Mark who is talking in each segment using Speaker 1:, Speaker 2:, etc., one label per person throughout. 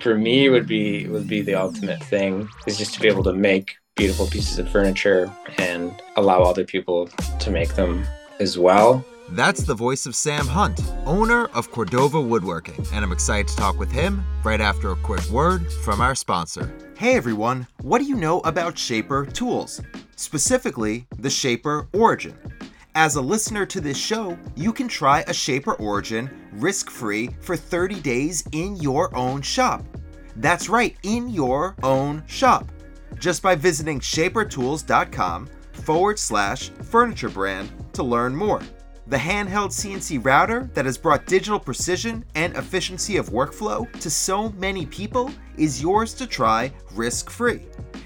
Speaker 1: for me would be would be the ultimate thing is just to be able to make beautiful pieces of furniture and allow other people to make them as well.
Speaker 2: That's the voice of Sam Hunt, owner of Cordova Woodworking, and I'm excited to talk with him right after a quick word from our sponsor. Hey everyone, what do you know about Shaper tools? Specifically, the Shaper Origin. As a listener to this show, you can try a Shaper Origin risk free for 30 days in your own shop. That's right, in your own shop. Just by visiting shapertools.com forward slash furniture brand to learn more. The handheld CNC router that has brought digital precision and efficiency of workflow to so many people is yours to try risk free.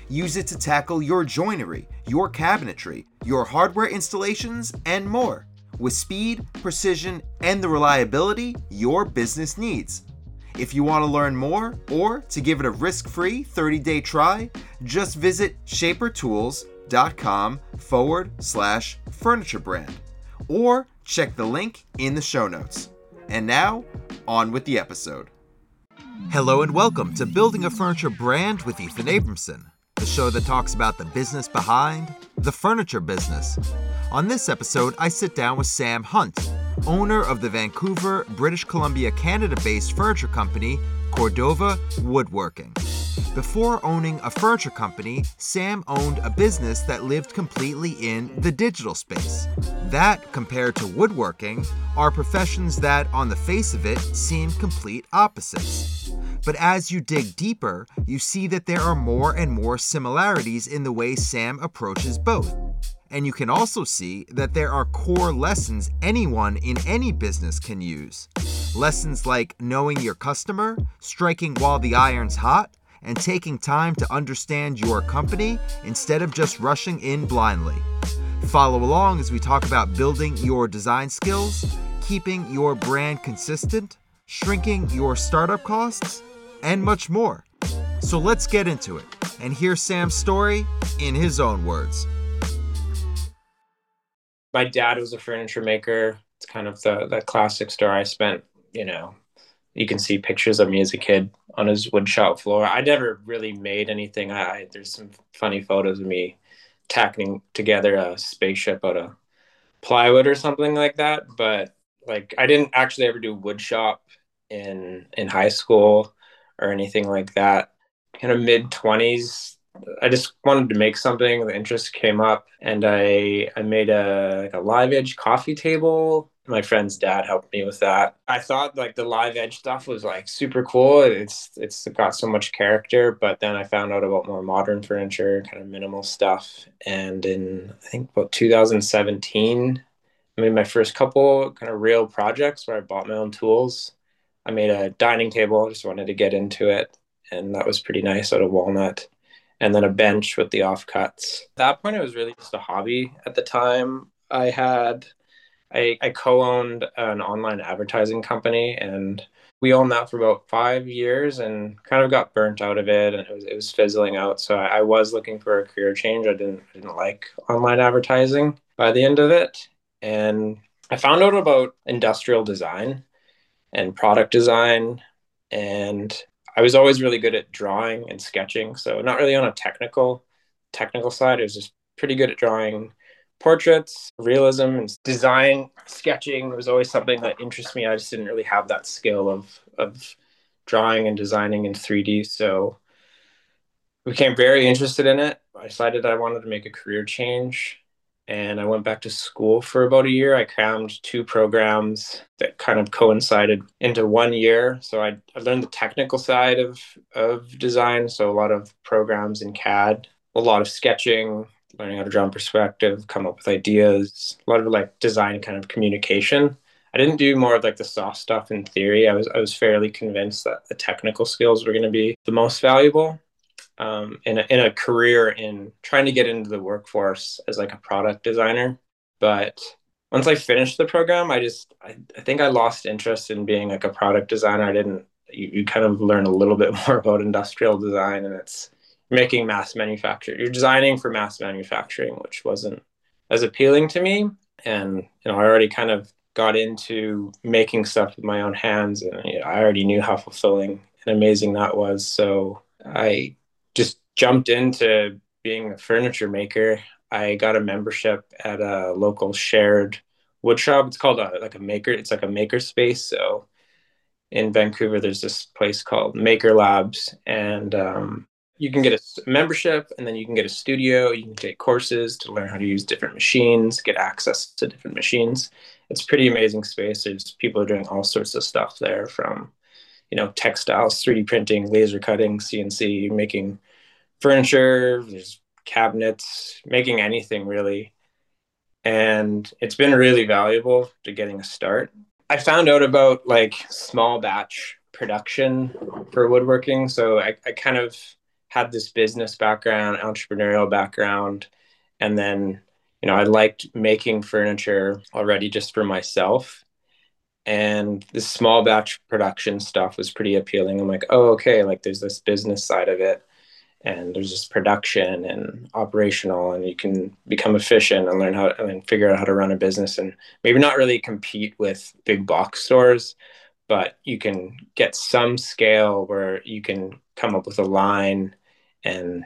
Speaker 2: Use it to tackle your joinery, your cabinetry, your hardware installations, and more with speed, precision, and the reliability your business needs. If you want to learn more or to give it a risk free 30 day try, just visit shapertools.com forward slash furniture brand or check the link in the show notes. And now, on with the episode. Hello and welcome to Building a Furniture Brand with Ethan Abramson, the show that talks about the business behind the furniture business. On this episode, I sit down with Sam Hunt, owner of the Vancouver, British Columbia, Canada based furniture company Cordova Woodworking. Before owning a furniture company, Sam owned a business that lived completely in the digital space. That, compared to woodworking, are professions that, on the face of it, seem complete opposites. But as you dig deeper, you see that there are more and more similarities in the way Sam approaches both. And you can also see that there are core lessons anyone in any business can use. Lessons like knowing your customer, striking while the iron's hot, and taking time to understand your company instead of just rushing in blindly. Follow along as we talk about building your design skills, keeping your brand consistent, shrinking your startup costs, and much more. So let's get into it and hear Sam's story in his own words.
Speaker 1: My dad was a furniture maker. It's kind of the, the classic story. I spent, you know, you can see pictures of me as a kid on his woodshop floor. I never really made anything. I there's some funny photos of me tacking together a spaceship out of plywood or something like that. But like I didn't actually ever do woodshop in in high school or anything like that. Kind of mid twenties, I just wanted to make something. The interest came up, and I I made a like a live edge coffee table my friend's dad helped me with that. I thought like the live edge stuff was like super cool. It's it's got so much character, but then I found out about more modern furniture, kind of minimal stuff. And in I think about 2017, I made my first couple kind of real projects where I bought my own tools. I made a dining table, I just wanted to get into it, and that was pretty nice out of walnut. And then a bench with the offcuts. At that point, it was really just a hobby at the time. I had I, I co-owned an online advertising company and we owned that for about five years and kind of got burnt out of it and it was, it was fizzling out. So I, I was looking for a career change. I didn't, I didn't like online advertising by the end of it. And I found out about industrial design and product design. And I was always really good at drawing and sketching. So not really on a technical, technical side. I was just pretty good at drawing portraits, realism, and design, sketching was always something that interests me. I just didn't really have that skill of of drawing and designing in 3D. So became very interested in it. I decided I wanted to make a career change and I went back to school for about a year. I crammed two programs that kind of coincided into one year. So I, I learned the technical side of, of design. So a lot of programs in CAD, a lot of sketching, learning how to draw in perspective, come up with ideas, a lot of like design kind of communication. I didn't do more of like the soft stuff in theory. I was I was fairly convinced that the technical skills were going to be the most valuable um, in a, in a career in trying to get into the workforce as like a product designer. But once I finished the program, I just I, I think I lost interest in being like a product designer. I didn't. You, you kind of learn a little bit more about industrial design, and it's making mass manufacture. You're designing for mass manufacturing, which wasn't as appealing to me. And you know, I already kind of got into making stuff with my own hands, and you know, I already knew how fulfilling and amazing that was. So I jumped into being a furniture maker. I got a membership at a local shared wood shop. It's called a like a maker. It's like a maker space. So in Vancouver, there's this place called Maker Labs, and um, you can get a membership, and then you can get a studio. You can take courses to learn how to use different machines, get access to different machines. It's pretty amazing space. There's people are doing all sorts of stuff there, from you know textiles, 3D printing, laser cutting, CNC, making furniture. There's cabinets, making anything really and it's been really valuable to getting a start. I found out about like small batch production for woodworking. So I, I kind of had this business background, entrepreneurial background, and then you know I liked making furniture already just for myself. And this small batch production stuff was pretty appealing. I'm like, oh, okay, like there's this business side of it and there's just production and operational and you can become efficient and learn how and figure out how to run a business and maybe not really compete with big box stores but you can get some scale where you can come up with a line and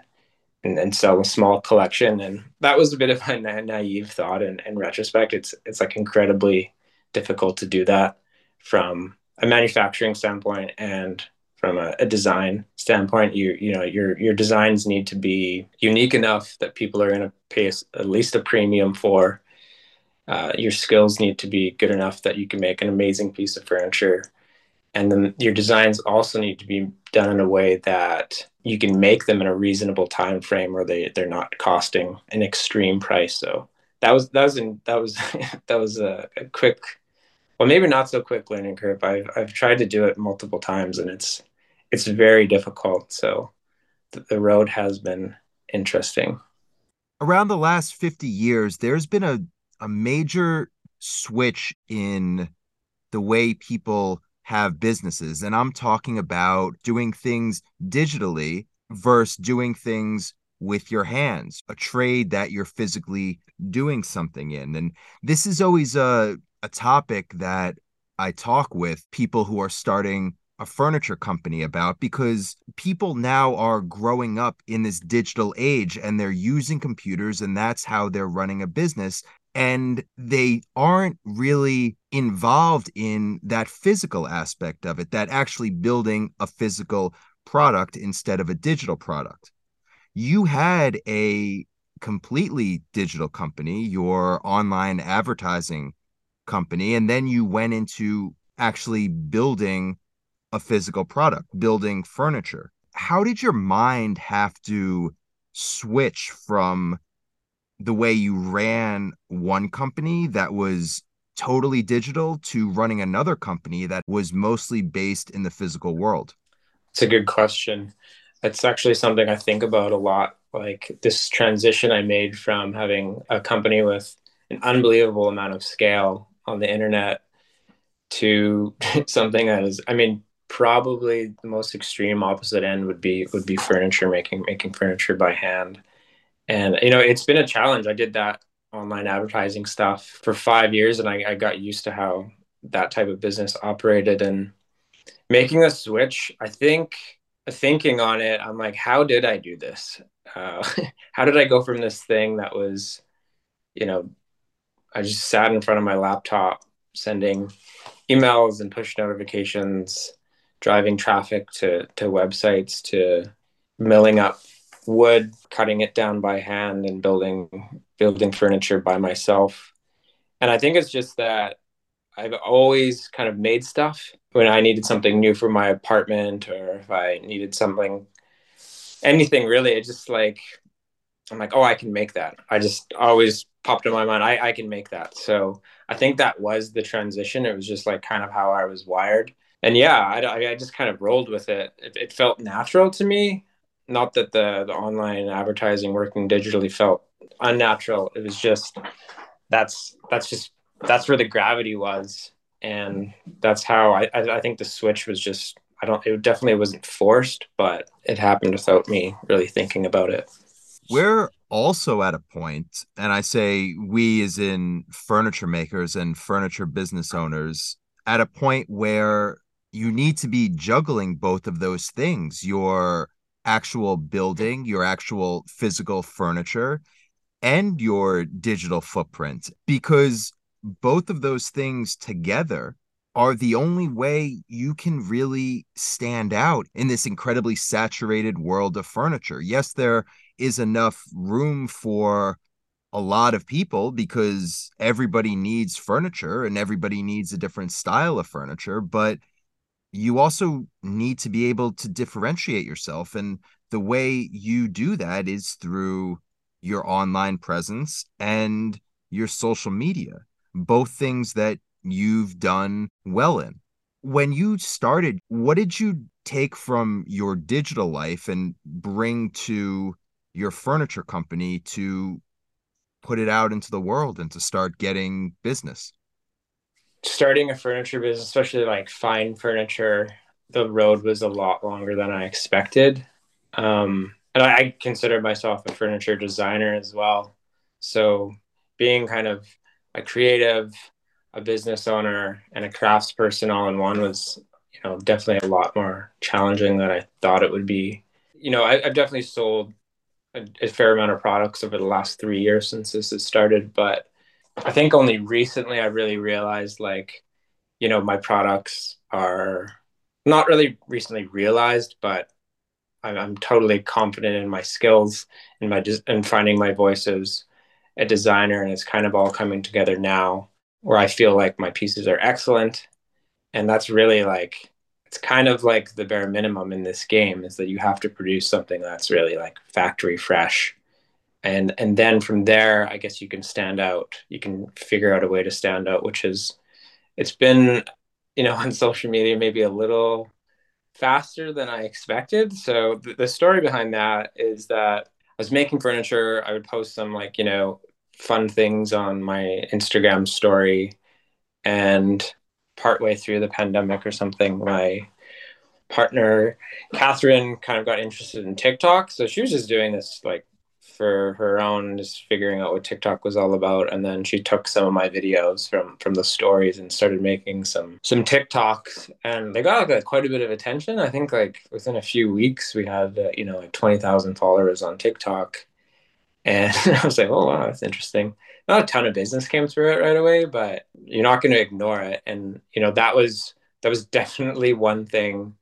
Speaker 1: and, and sell a small collection. And that was a bit of a na- naive thought and in retrospect. It's it's like incredibly difficult to do that from a manufacturing standpoint and from a, a, design standpoint you you know your your designs need to be unique enough that people are going to pay at least a premium for. Uh, your skills need to be good enough that you can make an amazing piece of furniture. And then your designs also need to be done in a way that you can make them in a reasonable time frame where they they're not costing an extreme price. So that was that was in, that was that was a, a quick well maybe not so quick learning curve I've, I've tried to do it multiple times and it's it's very difficult. So th- the road has been interesting.
Speaker 2: Around the last 50 years, there's been a, a major switch in the way people have businesses. And I'm talking about doing things digitally versus doing things with your hands, a trade that you're physically doing something in. And this is always a, a topic that I talk with people who are starting a furniture company about because people now are growing up in this digital age and they're using computers and that's how they're running a business. And they aren't really involved in that physical aspect of it that actually building a physical product instead of a digital product. You had a completely digital company your online advertising company and then you went into actually building a physical product, building furniture. How did your mind have to switch from the way you ran one company that was totally digital to running another company that was mostly based in the physical world?
Speaker 1: It's a good question. It's actually something I think about a lot. Like this transition I made from having a company with an unbelievable amount of scale on the internet to something that is, I mean, probably the most extreme opposite end would be would be furniture making making furniture by hand. And you know it's been a challenge. I did that online advertising stuff for five years and I, I got used to how that type of business operated. And making the switch i think thinking on it i'm like how did i do this? Uh, how did i go from this thing that was you know i just sat in front of my laptop sending emails and push notifications driving traffic to to websites to milling up wood, cutting it down by hand, and building building furniture by myself. And I think it's just that I've always kind of made stuff when I needed something new for my apartment or if I needed something, anything really. It just like, I'm like, oh, I can make that. I just always popped in my mind, I, I can make that. So I think that was the transition. It was just like kind of how I was wired and yeah, I, I just kind of rolled with it. it. It felt natural to me. Not that the the online advertising working digitally felt unnatural. It was just that's that's just that's where the gravity was, and that's how I I, I think the switch was just I don't it definitely wasn't forced, but it happened without me really thinking about it.
Speaker 2: We're also at a point, and I say we as in furniture makers and furniture business owners, at a point where you need to be juggling both of those things your actual building, your actual physical furniture, and your digital footprint, because both of those things together are the only way you can really stand out in this incredibly saturated world of furniture. Yes, there is enough room for a lot of people because everybody needs furniture and everybody needs a different style of furniture, but you also need to be able to differentiate yourself. And the way you do that is through your online presence and your social media, both things that you've done well in. When you started, what did you take from your digital life and bring to your furniture company to put it out into the world and to start getting business?
Speaker 1: Starting a furniture business, especially like fine furniture, the road was a lot longer than I expected. Um, and I, I consider myself a furniture designer as well. So being kind of a creative, a business owner, and a crafts person all in one was, you know, definitely a lot more challenging than I thought it would be. You know, I, have definitely sold a, a fair amount of products over the last three years since this has started, but I think only recently I really realized like, you know, my products are not really recently realized, but I'm, I'm totally confident in my skills and my and finding my voice as a designer, and it's kind of all coming together now, where I feel like my pieces are excellent, and that's really like it's kind of like the bare minimum in this game is that you have to produce something that's really like factory fresh and and then from there i guess you can stand out. You can figure out a way to stand out which is it's been you know on social media maybe a little faster than i expected. So th- the story behind that is that i was making furniture. I would post some like you know fun things on my instagram story. And partway through the pandemic or something my partner catherine kind of got interested in tiktok. So she was just doing this like for her own, just figuring out what TikTok was all about. And then she took some of my videos from from the stories and started making some some TikToks, and they got like, quite a bit of attention. I think like within a few weeks, we had uh, you know like twenty thousand followers on TikTok, and I was like, oh wow, that's interesting. Not a ton of business came through it right away, but you're not going to ignore it. And you know that was that was definitely one thing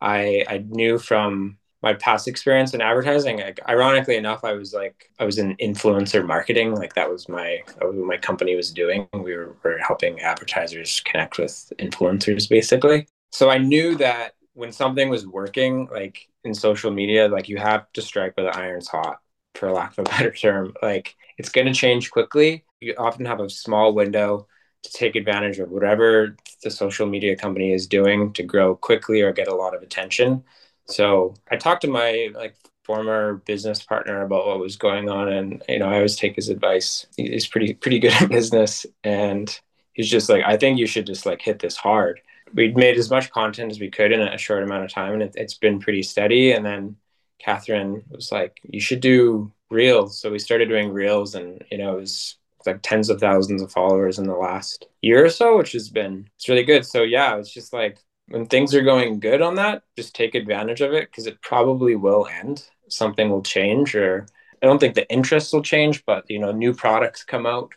Speaker 1: I I knew from my past experience in advertising like, ironically enough i was like i was in influencer marketing like that was my my company was doing. We were, were helping advertisers connect with influencers basically. So i knew that when something was working like in social media like you have to strike where the iron's hot for lack of a better term. Like it's going to change quickly. You often have a small window to take advantage of whatever the social media company is doing to grow quickly or get a lot of attention so I talked to my like former business partner about what was going on, and you know I always take his advice. He's pretty pretty good at business, and he's just like, I think you should just like hit this hard. We made as much content as we could in a short amount of time, and it, it's been pretty steady. And then Catherine was like, you should do reels. So we started doing reels, and you know it was like tens of thousands of followers in the last year or so, which has been it's really good. So yeah, it's just like when things are going good on that, just take advantage of it because it probably will end. Something will change, or I don't think the interests will change, but you know, new products come out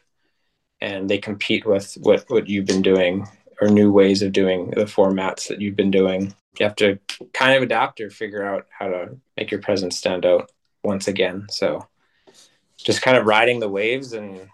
Speaker 1: and they compete with what what you've been doing or new ways of doing the formats that you've been doing. You have to kind of adapt or figure out how to make your presence stand out once again. So just kind of riding the waves and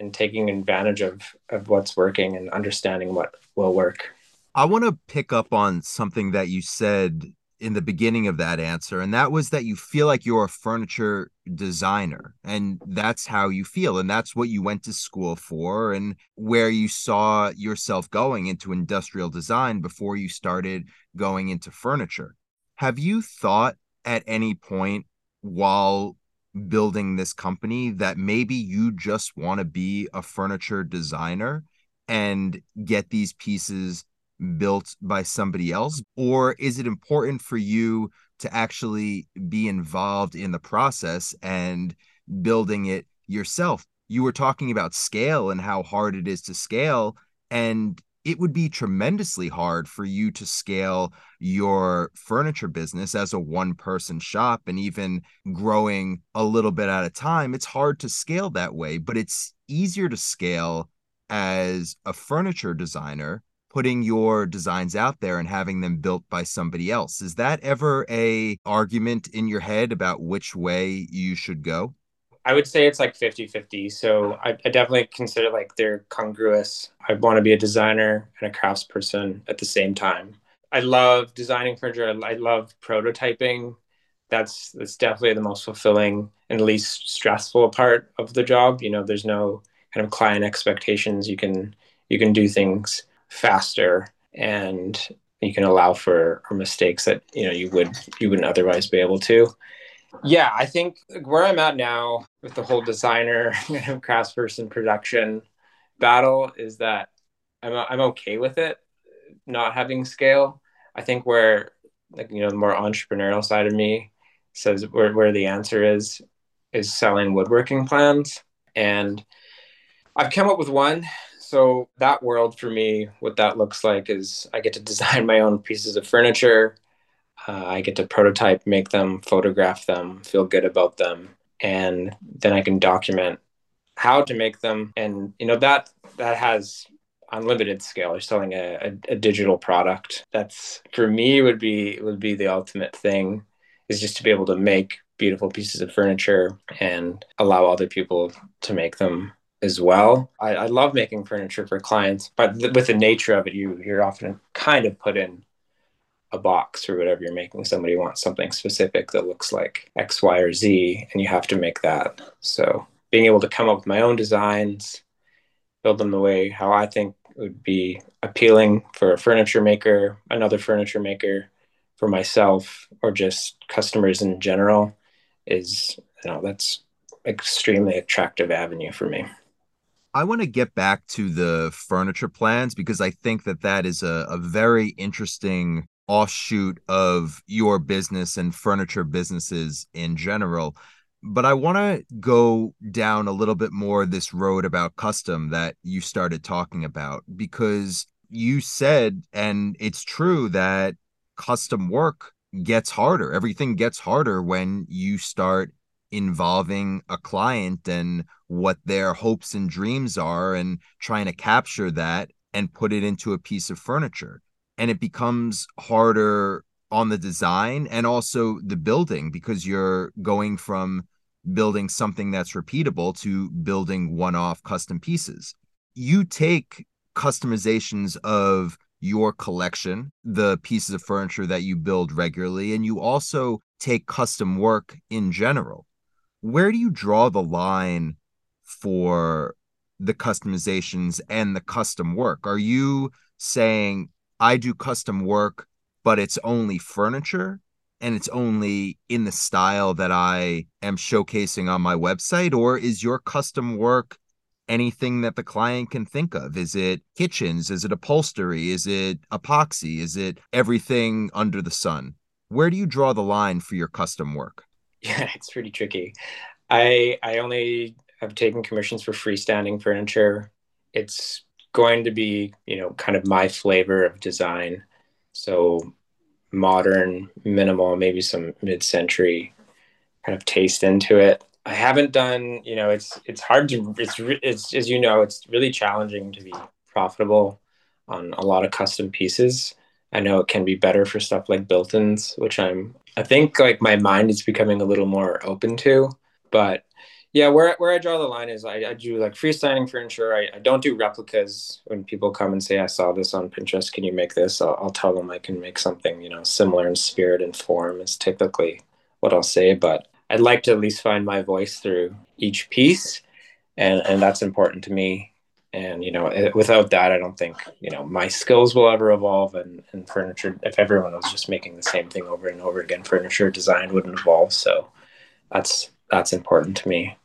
Speaker 1: and taking advantage of of what's working and understanding what will work.
Speaker 2: I want to pick up on something that you said in the beginning of that answer, and that was that you feel like you're a furniture designer, and that's how you feel, and that's what you went to school for, and where you saw yourself going into industrial design before you started going into furniture. Have you thought at any point while building this company that maybe you just want to be a furniture designer and get these pieces built by somebody else? Or is it important for you to actually be involved in the process and building it yourself? You were talking about scale and how hard it is to scale. And it would be tremendously hard for you to scale your furniture business as a one person shop and even growing a little bit at a time. It's hard to scale that way, but it's easier to scale as a furniture designer putting your designs out there and having them built by somebody else is that ever a argument in your head about which way you should go
Speaker 1: I would say it's like 50 50. So I, I, definitely consider like they're congruous. I want to be a designer and a craftsperson at the same time. I love designing furniture. I, I love prototyping. That's that's definitely the most fulfilling and least stressful part of the job. You know, there's no kind of client expectations. You can you can do things faster and you can allow for, mistakes that you know you would you wouldn't otherwise be able to. Yeah, I think where I'm at now with the whole designer craftsperson production battle is that I'm I'm okay with it not having scale. I think where like you know the more entrepreneurial side of me says where where the answer is is selling woodworking plans and I've come up with one. So that world for me, what that looks like is I get to design my own pieces of furniture. Uh, I get to prototype, make them, photograph them, feel good about them, and then I can document how to make them. And you know that that has unlimited scale. You're selling a, a, a digital product. That's for me would be would be the ultimate thing is just to be able to make beautiful pieces of furniture and allow other people to make them as well. I, I love making furniture for clients, but th- with the nature of it, you you're often kind of put in a box or whatever you're making. Somebody wants something specific that looks like X, Y, or Z, and you have to make that. So being able to come up with my own designs, build them the way how I think would be appealing for a furniture maker, another furniture maker, for myself, or just customers in general, is you know that's extremely attractive avenue for me.
Speaker 2: I want to get back to the furniture plans because I think that that is a, a very interesting offshoot of your business and furniture businesses in general. But I want to go down a little bit more this road about custom that you started talking about because you said, and it's true, that custom work gets harder. Everything gets harder when you start involving a client and what their hopes and dreams are and trying to capture that and put it into a piece of furniture. And it becomes harder on the design and also the building because you're going from building something that's repeatable to building one-off custom pieces. You take customizations of your collection the pieces of furniture that you build regularly and you also take custom work in general. Where do you draw the line for the customizations and the custom work are you saying I do custom work, but it's only furniture and it's only in the style that I am showcasing on my website? Or is your custom work anything that the client can think of? Is it kitchens? Is it upholstery? Is it epoxy? Is it everything under the sun? Where do you draw the line for your custom work?
Speaker 1: Yeah, it's pretty tricky. I I only have taken commissions for freestanding furniture. It's going to be, you know, kind of my flavor of design. So modern, minimal, maybe some mid-century kind of taste into it. I haven't done, you know, it's it's hard to it's it's as you know, it's really challenging to be profitable on a lot of custom pieces. I know it can be better for stuff like built-ins, which I'm I think like my mind is becoming a little more open to, but yeah, where where I draw the line is I, I do like freestanding furniture. I, I don't do replicas. When people come and say I saw this on Pinterest, can you make this? I'll, I'll tell them I can make something you know similar in spirit and form. Is typically what I'll say, but I'd like to at least find my voice through each piece, and and that's important to me. And you know, eh, without that, I don't think you know my skills will ever evolve. And, and furniture, if everyone was just making the same thing over and over again, furniture design wouldn't evolve. So that's that's important to me.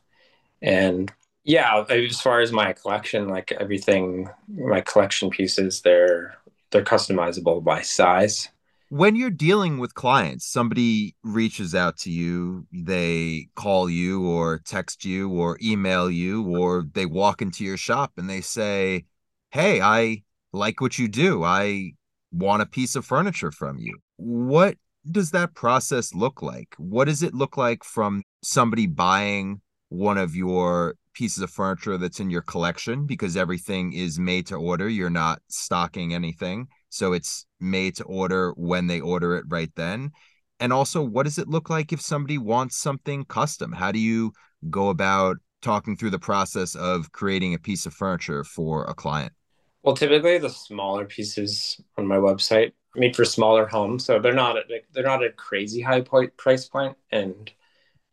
Speaker 1: And yeah, as far as my collection, like everything, my collection pieces, they're they're customizable by size.
Speaker 2: When you're dealing with clients, somebody reaches out to you, they call you or text you or email you or they walk into your shop and they say, "Hey, I like what you do. I want a piece of furniture from you. What does that process look like? What does it look like from somebody buying one of your pieces of furniture that's in your collection because everything is made to order. You're not stocking anything. So it's made to order when they order it right then. And also, what does it look like if somebody wants something custom? How do you go about talking through the process of creating a piece of furniture for a client?
Speaker 1: Well, typically the smaller pieces on my website made for smaller homes, so they're not like they're not a crazy high point price point, and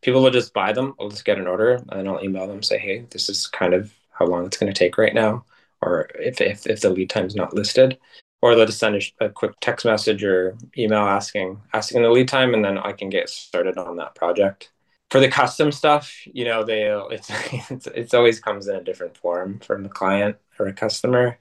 Speaker 1: people will just buy them. I'll just get an order and I'll email them say, hey, this is kind of how long it's going to take right now, or if if, if the lead time is not listed, or they'll just send a, a, quick text message or email asking asking the lead time, and then I can get started on that project. For the custom stuff, you know, they it's it's, it's always comes in a different form from the client or a customer.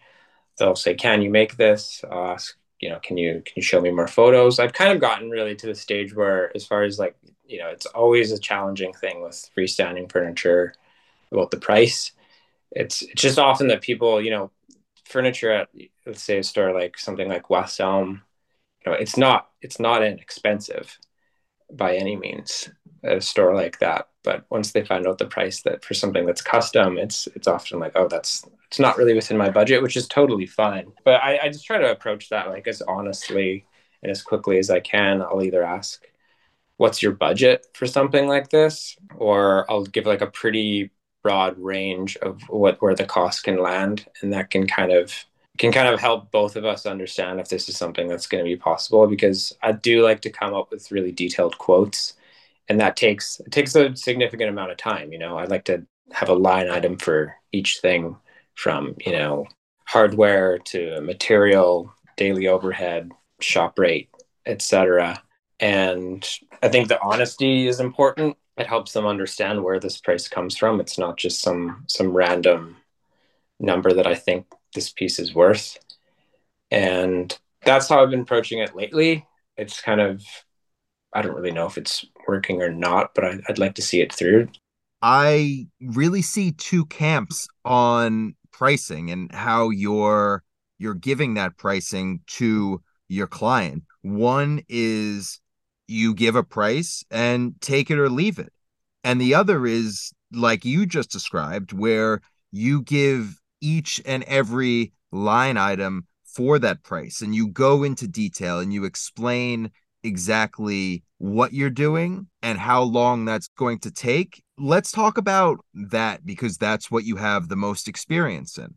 Speaker 1: They'll say, "Can you make this?" I'll ask, you know, "Can you can you show me more photos?" I've kind of gotten really to the stage where, as far as like you know, it's always a challenging thing with freestanding furniture about the price. It's it's just often that people, you know, furniture at let's say a store like something like West Elm, you know, it's not it's not inexpensive by any means at a store like that. But once they find out the price that for something that's custom, it's it's often like, oh, that's it's not really within my budget, which is totally fine. But I, I just try to approach that like as honestly and as quickly as I can. I'll either ask, what's your budget for something like this or i'll give like a pretty broad range of what where the cost can land and that can kind of can kind of help both of us understand if this is something that's going to be possible because i do like to come up with really detailed quotes and that takes it takes a significant amount of time you know i like to have a line item for each thing from you know hardware to material daily overhead shop rate etc and I think the honesty is important. It helps them understand where this price comes from. It's not just some some random number that I think this piece is worth. And that's how I've been approaching it lately. It's kind of I don't really know if it's working or not, but I, I'd like to see it through.
Speaker 2: I really see two camps on pricing and how you're you're giving that pricing to your client. One is you give a price and take it or leave it. And the other is like you just described, where you give each and every line item for that price and you go into detail and you explain exactly what you're doing and how long that's going to take. Let's talk about that because that's what you have the most experience in.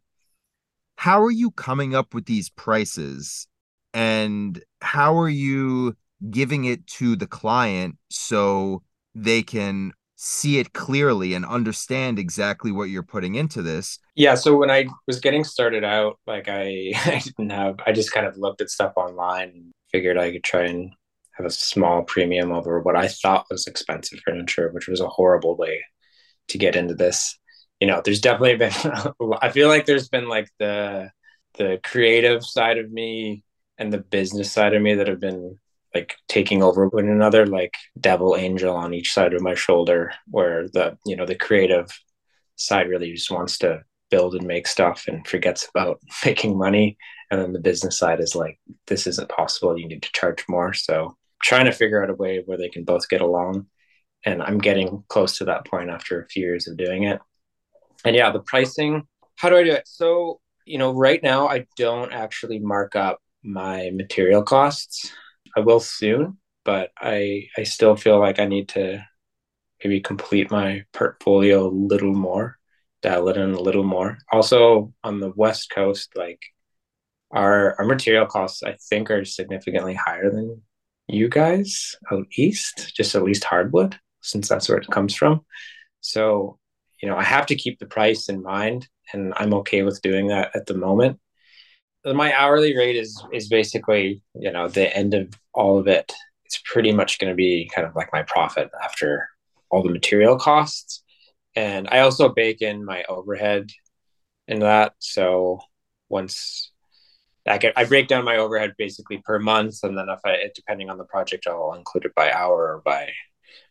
Speaker 2: How are you coming up with these prices and how are you giving it to the client so they can see it clearly and understand exactly what you're putting into this.
Speaker 1: Yeah. So when I was getting started out, like I, I didn't have, I just kind of looked at stuff online and figured I could try and have a small premium over what I thought was expensive furniture, which was a horrible way to get into this. You know, there's definitely been, I feel like there's been like the, the creative side of me and the business side of me that have been like taking over one another like devil angel on each side of my shoulder where the you know the creative side really just wants to build and make stuff and forgets about making money. And then the business side is like this isn't possible. You need to charge more. So trying to figure out a way where they can both get along. And i'm getting close to that point after a few years of doing it. And yeah the pricing how do i do it? So you know right now i don't actually mark up my material costs. I will soon, but I I still feel like I need to maybe complete my portfolio a little more, dial it in a little more. Also on the West Coast, like our our material costs I think are significantly higher than you guys out east, just at least hardwood, since that's where it comes from. So, you know, I have to keep the price in mind and I'm okay with doing that at the moment. My hourly rate is is basically you know the end of all of it. It's pretty much going to be kind of like my profit after all the material costs. And i also bake in my overhead in that so once I, get, I break down my overhead basically per month and then if i depending on the project i'll include it by hour or by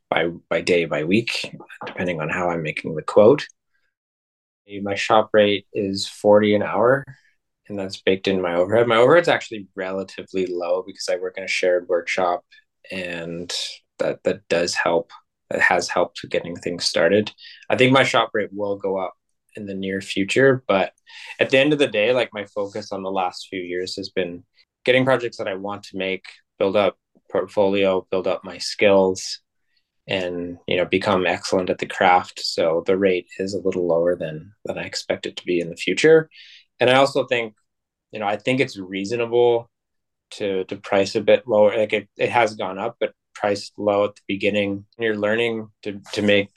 Speaker 1: by by day by week depending on how i'm making the quote my shop rate is 40 an hour and that's baked in my overhead. My overhead's actually relatively low because I work in a shared workshop, and that that does help. It has helped getting things started. I think my shop rate will go up in the near future, but at the end of the day, like my focus on the last few years has been getting projects that I want to make, build up portfolio, build up my skills, and you know become excellent at the craft. So the rate is a little lower than than I expect it to be in the future. And I also think, you know, I think it's reasonable to to price a bit lower. Like it, it has gone up, but priced low at the beginning. You're learning to to make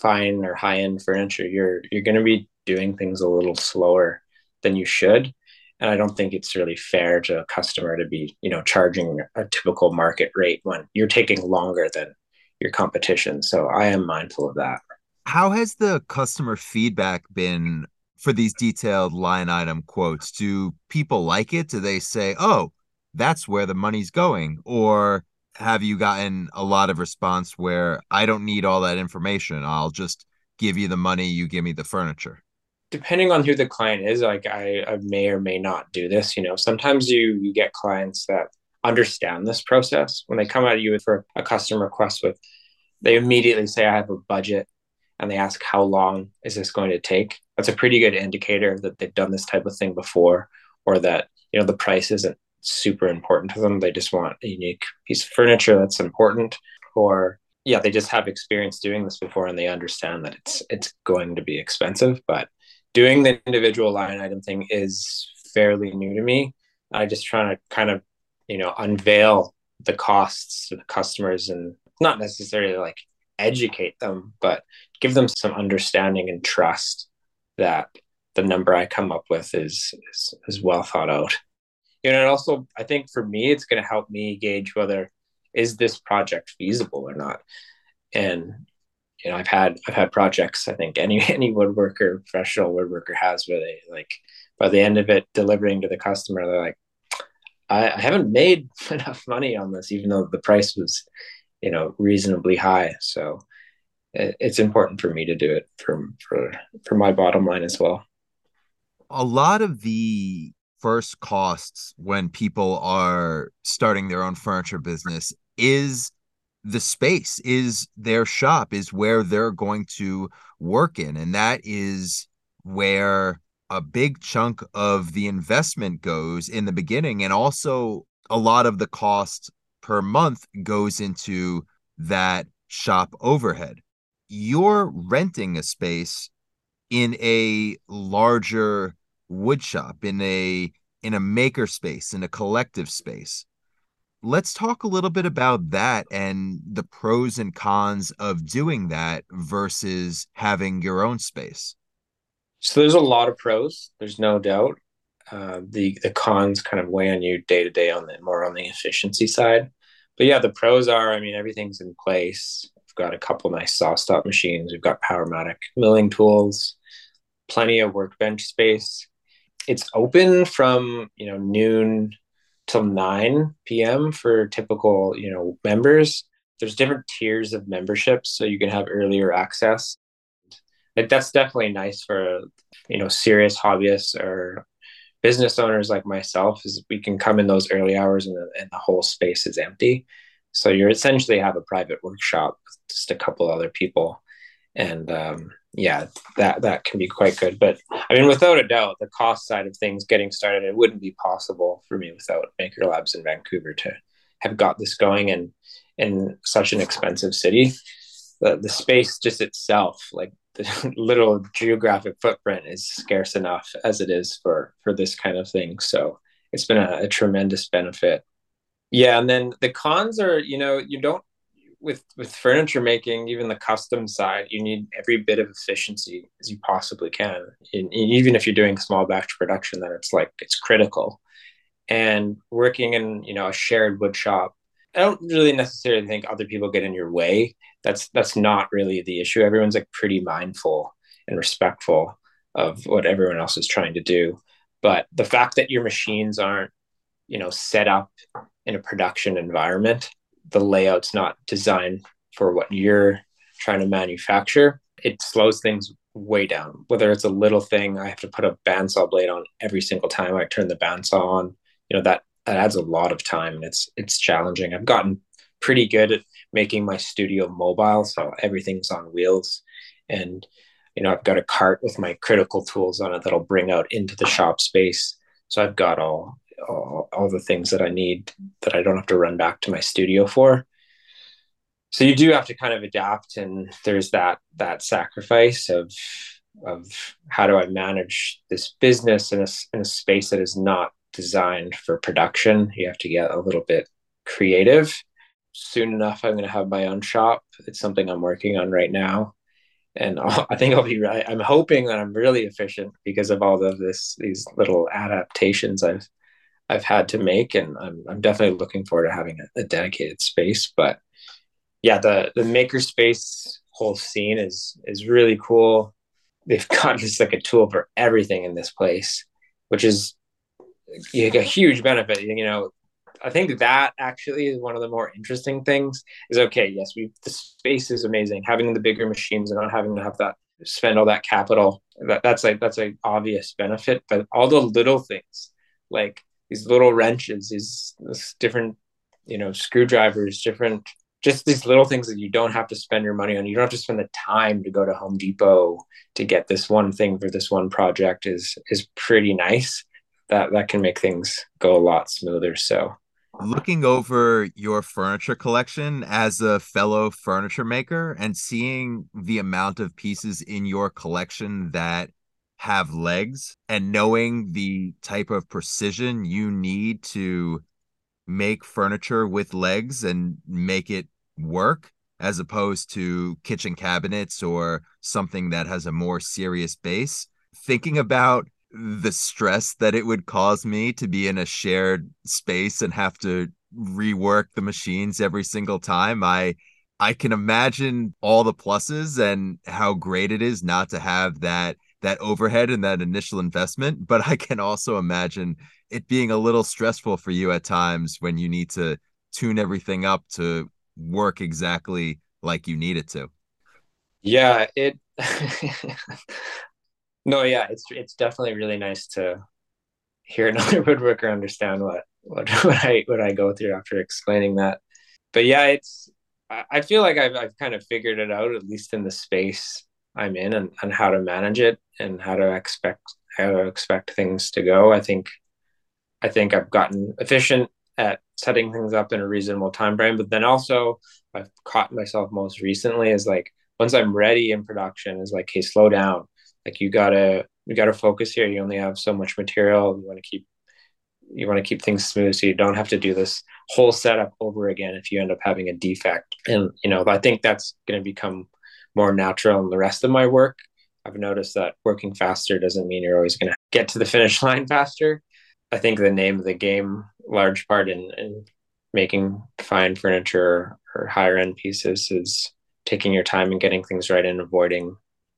Speaker 1: fine or high end furniture. You're you're going to be doing things a little slower than you should and I don't think it's really fair to a customer to be, you know, charging a typical market rate when you're taking longer than your competition. So I am mindful of that.
Speaker 2: How has the customer feedback been for these detailed line item quotes? Do people like it? Do they say, "Oh, that's where the money's going," or have you gotten a lot of response where I don't need all that information. I'll just give you the money, you give me the furniture
Speaker 1: depending on who the client is like I, I may or may not do this you know? Sometimes you you get clients that understand this process. When they come at you for a custom request with they immediately say i have a budget and they ask how long is this going to take? That's a pretty good indicator that they've done this type of thing before or that you know the price isn't super important to them they just want a unique piece of furniture that's important or yeah they just have experience doing this before and they understand that it's it's going to be expensive but doing the individual line item thing is fairly new to me. I just trying to kind of, you know, unveil the costs to the customers and not necessarily like educate them, but give them some understanding and trust that the number I come up with is is, is well thought out. You know, and also I think for me it's going to help me gauge whether is this project feasible or not. And you know, I've had I've had projects. I think any any woodworker, professional woodworker has where they like by the end of it, delivering to the customer, they're like, I, I haven't made enough money on this, even though the price was, you know, reasonably high. So it, it's important for me to do it for for for my bottom line as well.
Speaker 2: A lot of the first costs when people are starting their own furniture business is the space is their shop is where they're going to work in. And that is where a big chunk of the investment goes in the beginning. And also a lot of the cost per month goes into that shop overhead. You're renting a space in a larger wood shop in a in a maker space in a collective space let's talk a little bit about that and the pros and cons of doing that versus having your own space.
Speaker 1: So there's a lot of pros. There's no doubt. Uh, the the cons kind of weigh on you day to day on the more on the efficiency side. But yeah, the pros are. I mean, everything's in place. We've got a couple nice SawStop machines. We've got Powermatic milling tools. Plenty of workbench space. It's open from you know noon till 9 p.m. for typical, you know, members. There's different tiers of memberships, so you can have earlier access. Like that's definitely nice for you know serious hobbyists or business owners like myself. Is we can come in those early hours and the, and the whole space is empty, so you're essentially have a private workshop with just a couple other people, and um, yeah, that that can be quite good. But I mean, without a doubt, the cost side of things getting started, it wouldn't be possible for me without Maker Labs in Vancouver to have got this going in in such an expensive city. The the space just itself, like the little geographic footprint, is scarce enough as it is for for this kind of thing. So it's been a, a tremendous benefit. Yeah, and then the cons are, you know, you don't with with furniture making, even the custom side, you need every bit of efficiency as you possibly can. And even if you're doing small batch production, then it's like it's critical. And working in you know a shared wood shop, I don't really necessarily think other people get in your way. That's that's not really the issue. Everyone's like pretty mindful and respectful of what everyone else is trying to do. But the fact that your machines aren't, you know, set up in a production environment the layout's not designed for what you're trying to manufacture, it slows things way down. Whether it's a little thing, I have to put a bandsaw blade on every single time I turn the bandsaw on. You know that that adds a lot of time, and it's it's challenging. I've gotten pretty good at making my studio mobile, so everything's on wheels, and you know I've got a cart with my critical tools on it that'll bring out into the shop space. So I've got all all, all the things that I need that I don't have to run back to my studio for. So you do have to kind of adapt and there's that that sacrifice of of how do i manage this business in a, in a space that is not designed for production? You have to get a little bit creative. Soon enough i'm going to have my own shop. It's something i'm working on right now. And I'll, i think i'll be right i'm hoping that i'm really efficient because of all of this these little adaptations i've i've had to make and i'm, I'm definitely looking forward to having a, a dedicated space but yeah, the the makerspace whole scene is is really cool. They've got just like a tool for everything in this place, which is like a huge benefit. You know, I think that actually is one of the more interesting things. Is okay, yes, we the space is amazing. Having the bigger machines and not having to have that spend all that capital. That that's like that's a obvious benefit. But all the little things like these little wrenches, these, different you know screwdrivers, different just these little things that you don't have to spend your money on. You don't have to spend the time to go to Home Depot to get this one thing for this one project is is pretty nice. That that can make things go a lot smoother. So
Speaker 2: looking over your furniture collection as a fellow furniture maker and seeing the amount of pieces in your collection that have legs and knowing the type of precision you need to make furniture with legs and make it work as opposed to kitchen cabinets or something that has a more serious base. Thinking about the stress that it would cause me to be in a shared space and have to rework the machines every single time, I I can imagine all the pluses and how great it is not to have that that overhead and that initial investment, but I can also imagine it being a little stressful for you at times when you need to tune everything up to work exactly like you need it to.
Speaker 1: Yeah, it No, yeah, it's it's definitely really nice to hear another woodworker understand what what what I what I go through after explaining that. But yeah, it's I feel like I've I've kind of figured it out at least in the space I'm in and, and how to manage it and how to expect how to expect things to go. I think I think I've gotten efficient at setting things up in a reasonable time frame. But then also I've caught myself most recently is like once I'm ready in production is like, hey, slow down. Like you gotta you gotta focus here. You only have so much material. You want to keep you want to keep things smooth so you don't have to do this whole setup over again if you end up having a defect. And you know, I think that's gonna become more natural in the rest of my work. I've noticed that working faster doesn't mean you're always going to get to the finish line faster. I think the name of the game, large part in, in making fine furniture or higher end pieces, is taking your time and getting things right and avoiding,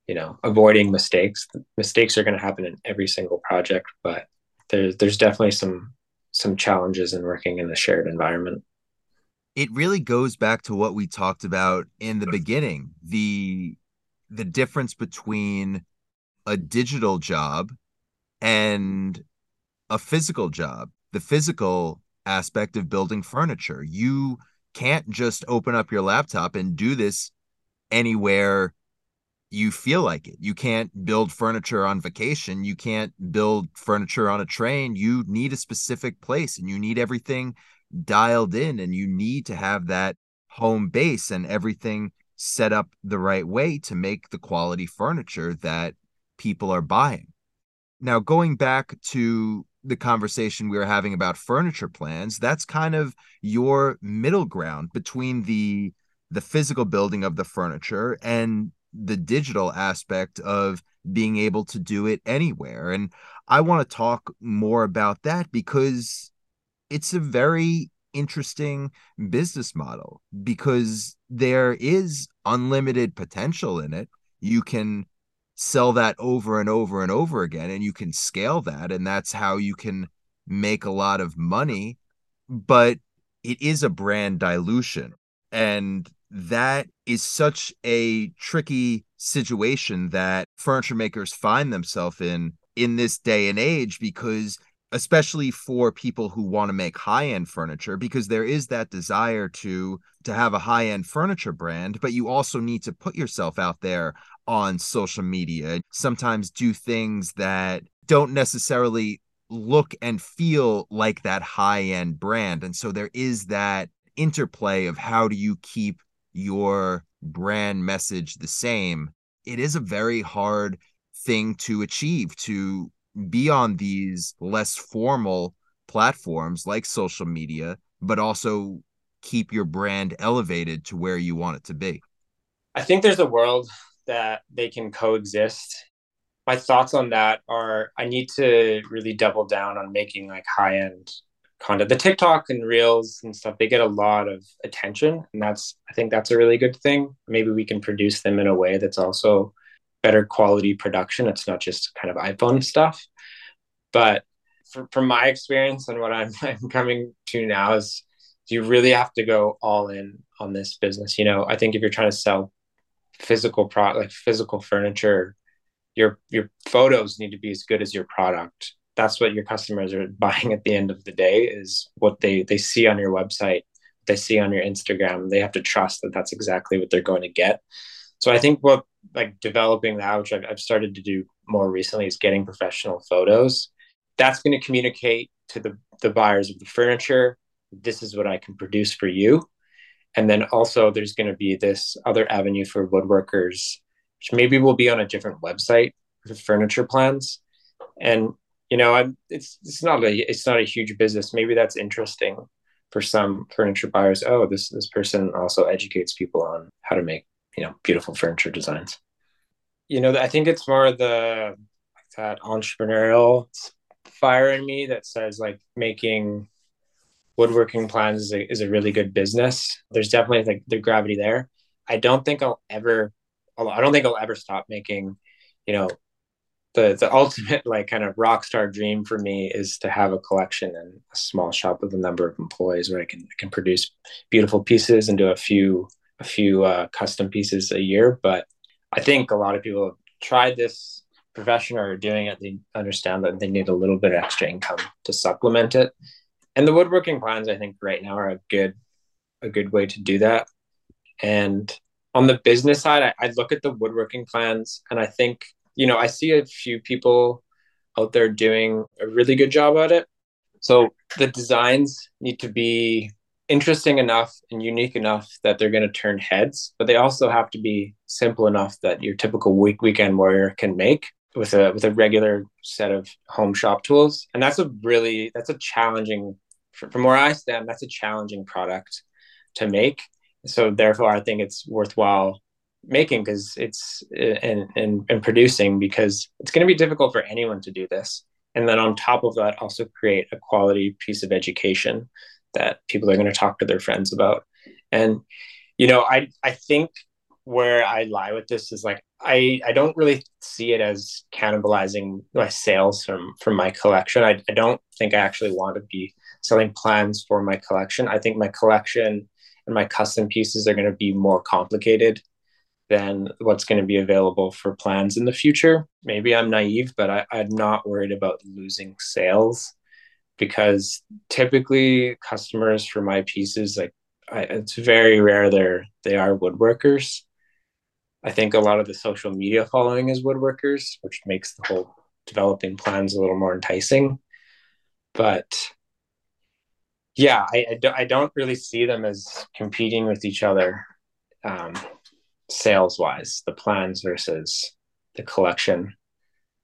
Speaker 1: you know, avoiding mistakes. Mistakes are going to happen in every single project, but there's there's definitely some some challenges in working in a shared environment.
Speaker 2: It really goes back to what we talked about in the beginning the the difference between a digital job and a physical job, the physical aspect of building furniture. You can't just open up your laptop and do this anywhere you feel like it. You can't build furniture on vacation. You can't build furniture on a train. You need a specific place and you need everything dialed in and you need to have that home base and everything set up the right way to make the quality furniture that people are buying. Now, going back to the conversation we were having about furniture plans that's kind of your middle ground between the the physical building of the furniture and the digital aspect of being able to do it anywhere and i want to talk more about that because it's a very interesting business model because there is unlimited potential in it. You can sell that over and over and over again and you can scale that and that's how you can make a lot of money. But it is a brand dilution and that is such a tricky situation that furniture makers find themselves in in this day and age because especially for people who want to make high-end furniture because there is that desire to to have a high-end furniture brand but you also need to put yourself out there on social media. Sometimes do things that don't necessarily look and feel like that high-end brand and so there is that interplay of how do you keep your brand message the same. It is a very hard thing to achieve to be on these less formal platforms like social media, but also keep your brand elevated to where you want it to be?
Speaker 1: I think there's a world that they can coexist. My thoughts on that are I need to really double down on making like high end content. The TikTok and Reels and stuff, they get a lot of attention. And that's, I think that's a really good thing. Maybe we can produce them in a way that's also better quality production. It's not just kind of iPhone stuff. But for, from my experience and what I'm, I'm coming to now is you really have to go all in on this business. You know, I think if you're trying to sell physical product, like physical furniture, your your photos need to be as good as your product. That's what your customers are buying at the end of the day is what they they see on your website, they see on your Instagram. They have to trust that that's exactly what they're going to get. So I think what like developing that, which I've, I've started to do more recently, is getting professional photos. That's going to communicate to the, the buyers of the furniture. This is what I can produce for you. And then also there's going to be this other avenue for woodworkers, which maybe will be on a different website for furniture plans. And you know, I'm, it's it's not a it's not a huge business. Maybe that's interesting for some furniture buyers. Oh, this this person also educates people on how to make you know beautiful furniture designs. You know i think it's more the that entrepreneurial fire in me that says like making woodworking plans is a, is a really good business. There's definitely like the gravity there. I don't think i'll ever i don't think i'll ever stop making you know the the ultimate like kind of rock star dream for me is to have a collection and a small shop with a number of employees where I can I can produce beautiful pieces and do a few a few uh, custom pieces a year. But I think a lot of people have tried this profession or are doing it. They understand that they need a little bit of extra income to supplement it. And the woodworking plans, I think, right now are a good a good way to do that. And on the business side, I, I look at the woodworking plans and I think, you know, I see a few people out there doing a really good job at it. So the designs need to be interesting enough and unique enough that they're going to turn heads, but they also have to be simple enough that your typical week weekend warrior can make with a with a regular set of home shop tools. And that's a really that's a challenging from where I stand, that's a challenging product to make. So therefore I think it's worthwhile making because it's uh, and, and and producing because it's going to be difficult for anyone to do this and then on top of that also create a quality piece of education that people are going to talk to their friends about. And, you know, I, I think where I lie with this is like, I, I don't really see it as cannibalizing my sales from, from my collection. I, I don't think I actually want to be selling plans for my collection. I think my collection and my custom pieces are going to be more complicated than what's going to be available for plans in the future. Maybe I'm naive, but I, I'm not worried about losing sales because typically customers for my pieces like I, it's very rare they're they are woodworkers. I think a lot of the social media following is woodworkers which makes the whole developing plans a little more enticing. But yeah i, I, do, I don't really see them as competing with each other um, sales wise the plans versus the collection.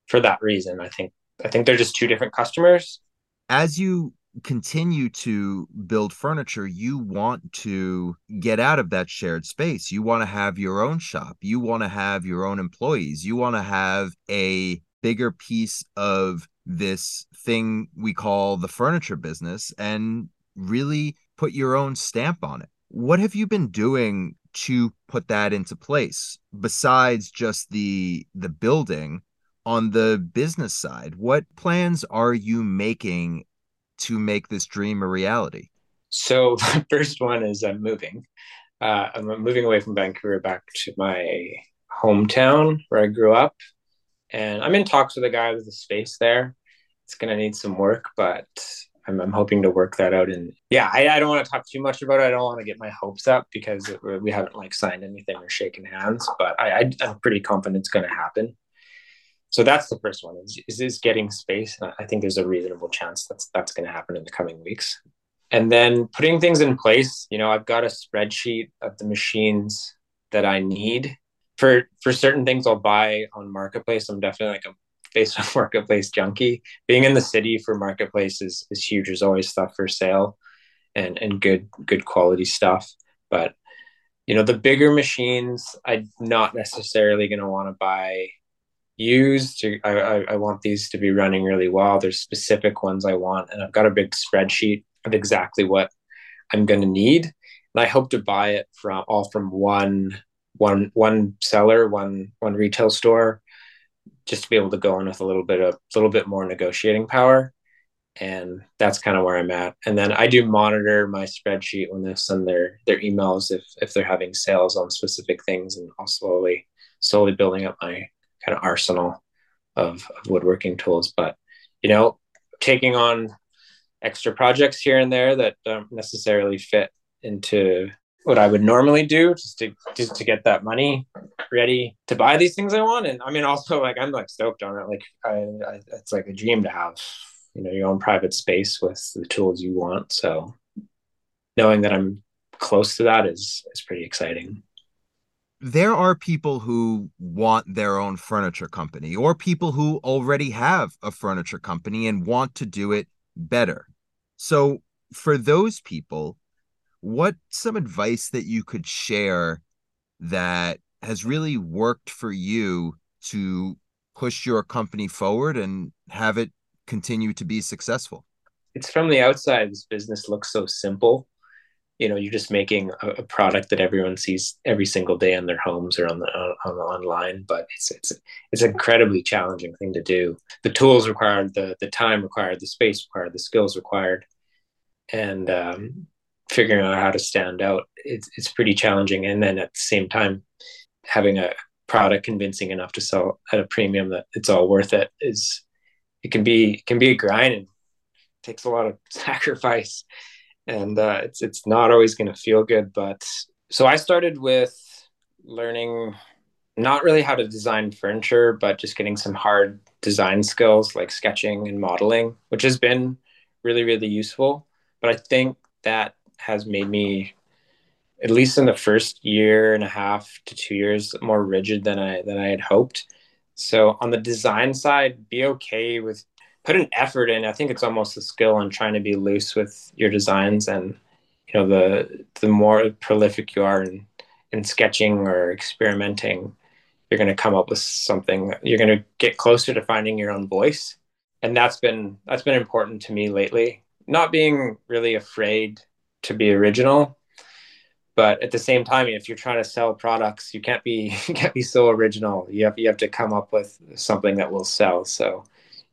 Speaker 1: For that reason i think i think they're just two different customers
Speaker 2: as you continue to build furniture, you want to get out of that shared space. You want to have your own shop. You want to have your own employees. You want to have a bigger piece of this thing we call the furniture business and really put your own stamp on it. What have you been doing to put that into place besides just the the building on the business side, what plans are you making to make this dream a reality?
Speaker 1: So the first one is I'm moving. uh, I'm moving away from Vancouver back to my hometown where I grew up, and I'm in talks with a guy with a space there. It's gonna need some work, but I'm, I'm hoping to work that out. And yeah, I, I don't want to talk too much about it. I don't want to get my hopes up because it, we haven't like signed anything or shaken hands. But I, I am pretty confident it's going to happen. So that's the first one is, is, is getting space. I think there's a reasonable chance that's that's going to happen in the coming weeks. And then putting things in place. You know, I've got a spreadsheet of the machines that I need for for certain things I'll buy on marketplace. I'm definitely like a Facebook Marketplace junkie. Being in the city for Marketplace is, is huge. There's always stuff for sale and, and good good quality stuff. But you know, the bigger machines, I'm not necessarily going to want to buy used. I, I, I want these to be running really well. There's specific ones I want, and I've got a big spreadsheet of exactly what I'm going to need. And I hope to buy it from all from one one one seller, one one retail store just to be able to go in with a little bit of a little bit more negotiating power and that's kind of where i'm at and then i do monitor my spreadsheet when they send their their emails if if they're having sales on specific things and i'll slowly slowly building up my kind of arsenal of, of woodworking tools but you know taking on extra projects here and there that don't necessarily fit into what I would normally do just to just to get that money ready to buy these things I want. And I mean, also like I'm like stoked on it. Like I, I it's like a dream to have you know your own private space with the tools you want. So knowing that I'm close to that is is pretty exciting.
Speaker 2: There are people who want their own furniture company or people who already have a furniture company and want to do it better. So for those people, what some advice that you could share that has really worked for you to push your company forward and have it continue to be successful?
Speaker 1: It's from the outside, this business looks so simple. You know, you're just making a, a product that everyone sees every single day in their homes or on the on, on online, but it's it's it's an incredibly challenging thing to do. The tools required, the the time required, the space required, the skills required, and um, figuring out how to stand out it's, it's pretty challenging and then at the same time having a product convincing enough to sell at a premium that it's all worth it is it can be it can be a grind and takes a lot of sacrifice and uh, it's it's not always going to feel good but so i started with learning not really how to design furniture but just getting some hard design skills like sketching and modeling which has been really really useful but i think that has made me at least in the first year and a half to two years more rigid than I than I had hoped. So on the design side, be okay with put an effort in. I think it's almost a skill on trying to be loose with your designs and you know the the more prolific you are in in sketching or experimenting, you're going to come up with something you're going to get closer to finding your own voice. And that's been that's been important to me lately. Not being really afraid to be original but at the same time if you're trying to sell products you can't be you can't be so original you have you have to come up with something that will sell so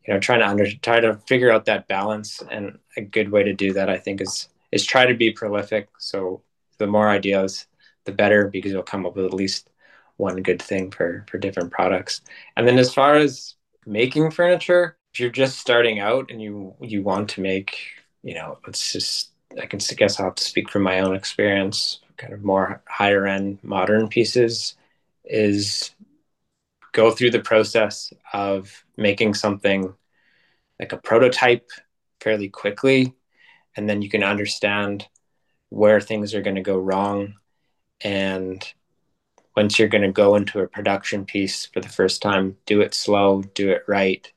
Speaker 1: you know trying to under try to figure out that balance. And a good way to do that i think is is try to be prolific. So the more ideas the better because you'll come up with at least one good thing for for different products. And then as far as making furniture if you're just starting out and you you want to make you know it's just I can guess I'll have to speak from my own experience, kind of more higher end modern pieces, is go through the process of making something like a prototype fairly quickly. And then you can understand where things are going to go wrong. And once you're going to go into a production piece for the first time, do it slow, do it right.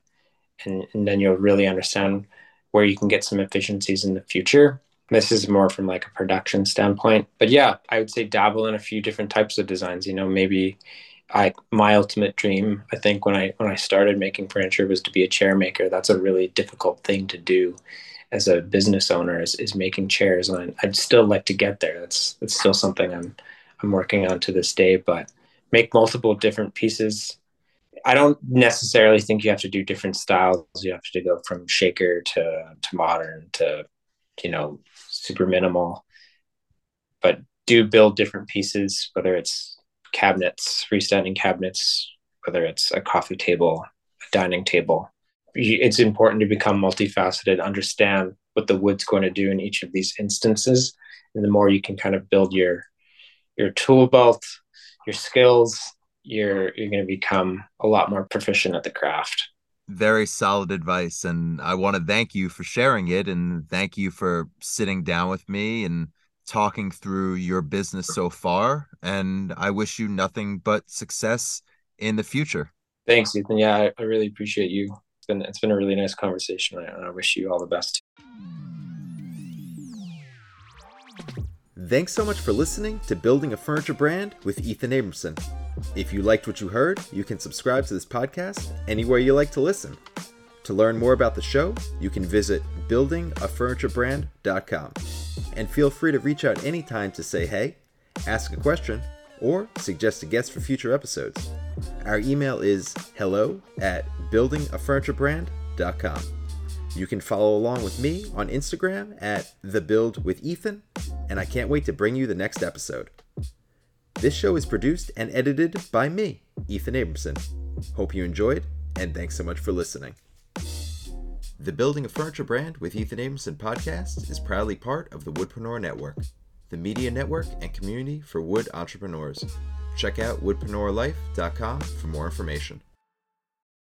Speaker 1: And, and then you'll really understand where you can get some efficiencies in the future this is more from like a production standpoint but yeah i would say dabble in a few different types of designs you know maybe i my ultimate dream i think when i when i started making furniture was to be a chair maker that's a really difficult thing to do as a business owner is, is making chairs and i'd still like to get there. That's that's still something i'm i'm working on to this day but make multiple different pieces. I don't necessarily think you have to do different styles. You have to go from shaker to to modern to you know super minimal. But do build different pieces, whether it's cabinets, freestanding cabinets, whether it's a coffee table, a dining table. It's important to become multifaceted, understand what the wood's going to do in each of these instances. And the more you can kind of build your your tool belt, your skills, you're you're going to become a lot more proficient at the craft.
Speaker 2: Very solid advice and I want to thank you for sharing it and thank you for sitting down with me and talking through your business so far and I wish you nothing but success in the future.
Speaker 1: Thanks, Ethan. Yeah, I, I really appreciate you. It's been it's been a really nice conversation and I wish you all the best.
Speaker 2: Thanks so much for listening to Building a Furniture Brand with Ethan Abramson. If you liked what you heard, you can subscribe to this podcast anywhere you like to listen. To learn more about the show, you can visit buildingafurniturebrand.com. And feel free to reach out anytime to say hey, ask a question, or suggest a guest for future episodes. Our email is hello at buildingafurniturebrand.com. You can follow along with me on Instagram at The Build with Ethan, and I can't wait to bring you the next episode. This show is produced and edited by me, Ethan Abramson. Hope you enjoyed, and thanks so much for listening. The Building a Furniture Brand with Ethan Abramson podcast is proudly part of the Woodpreneur Network, the media network and community for wood entrepreneurs. Check out woodpreneurlife.com for more information.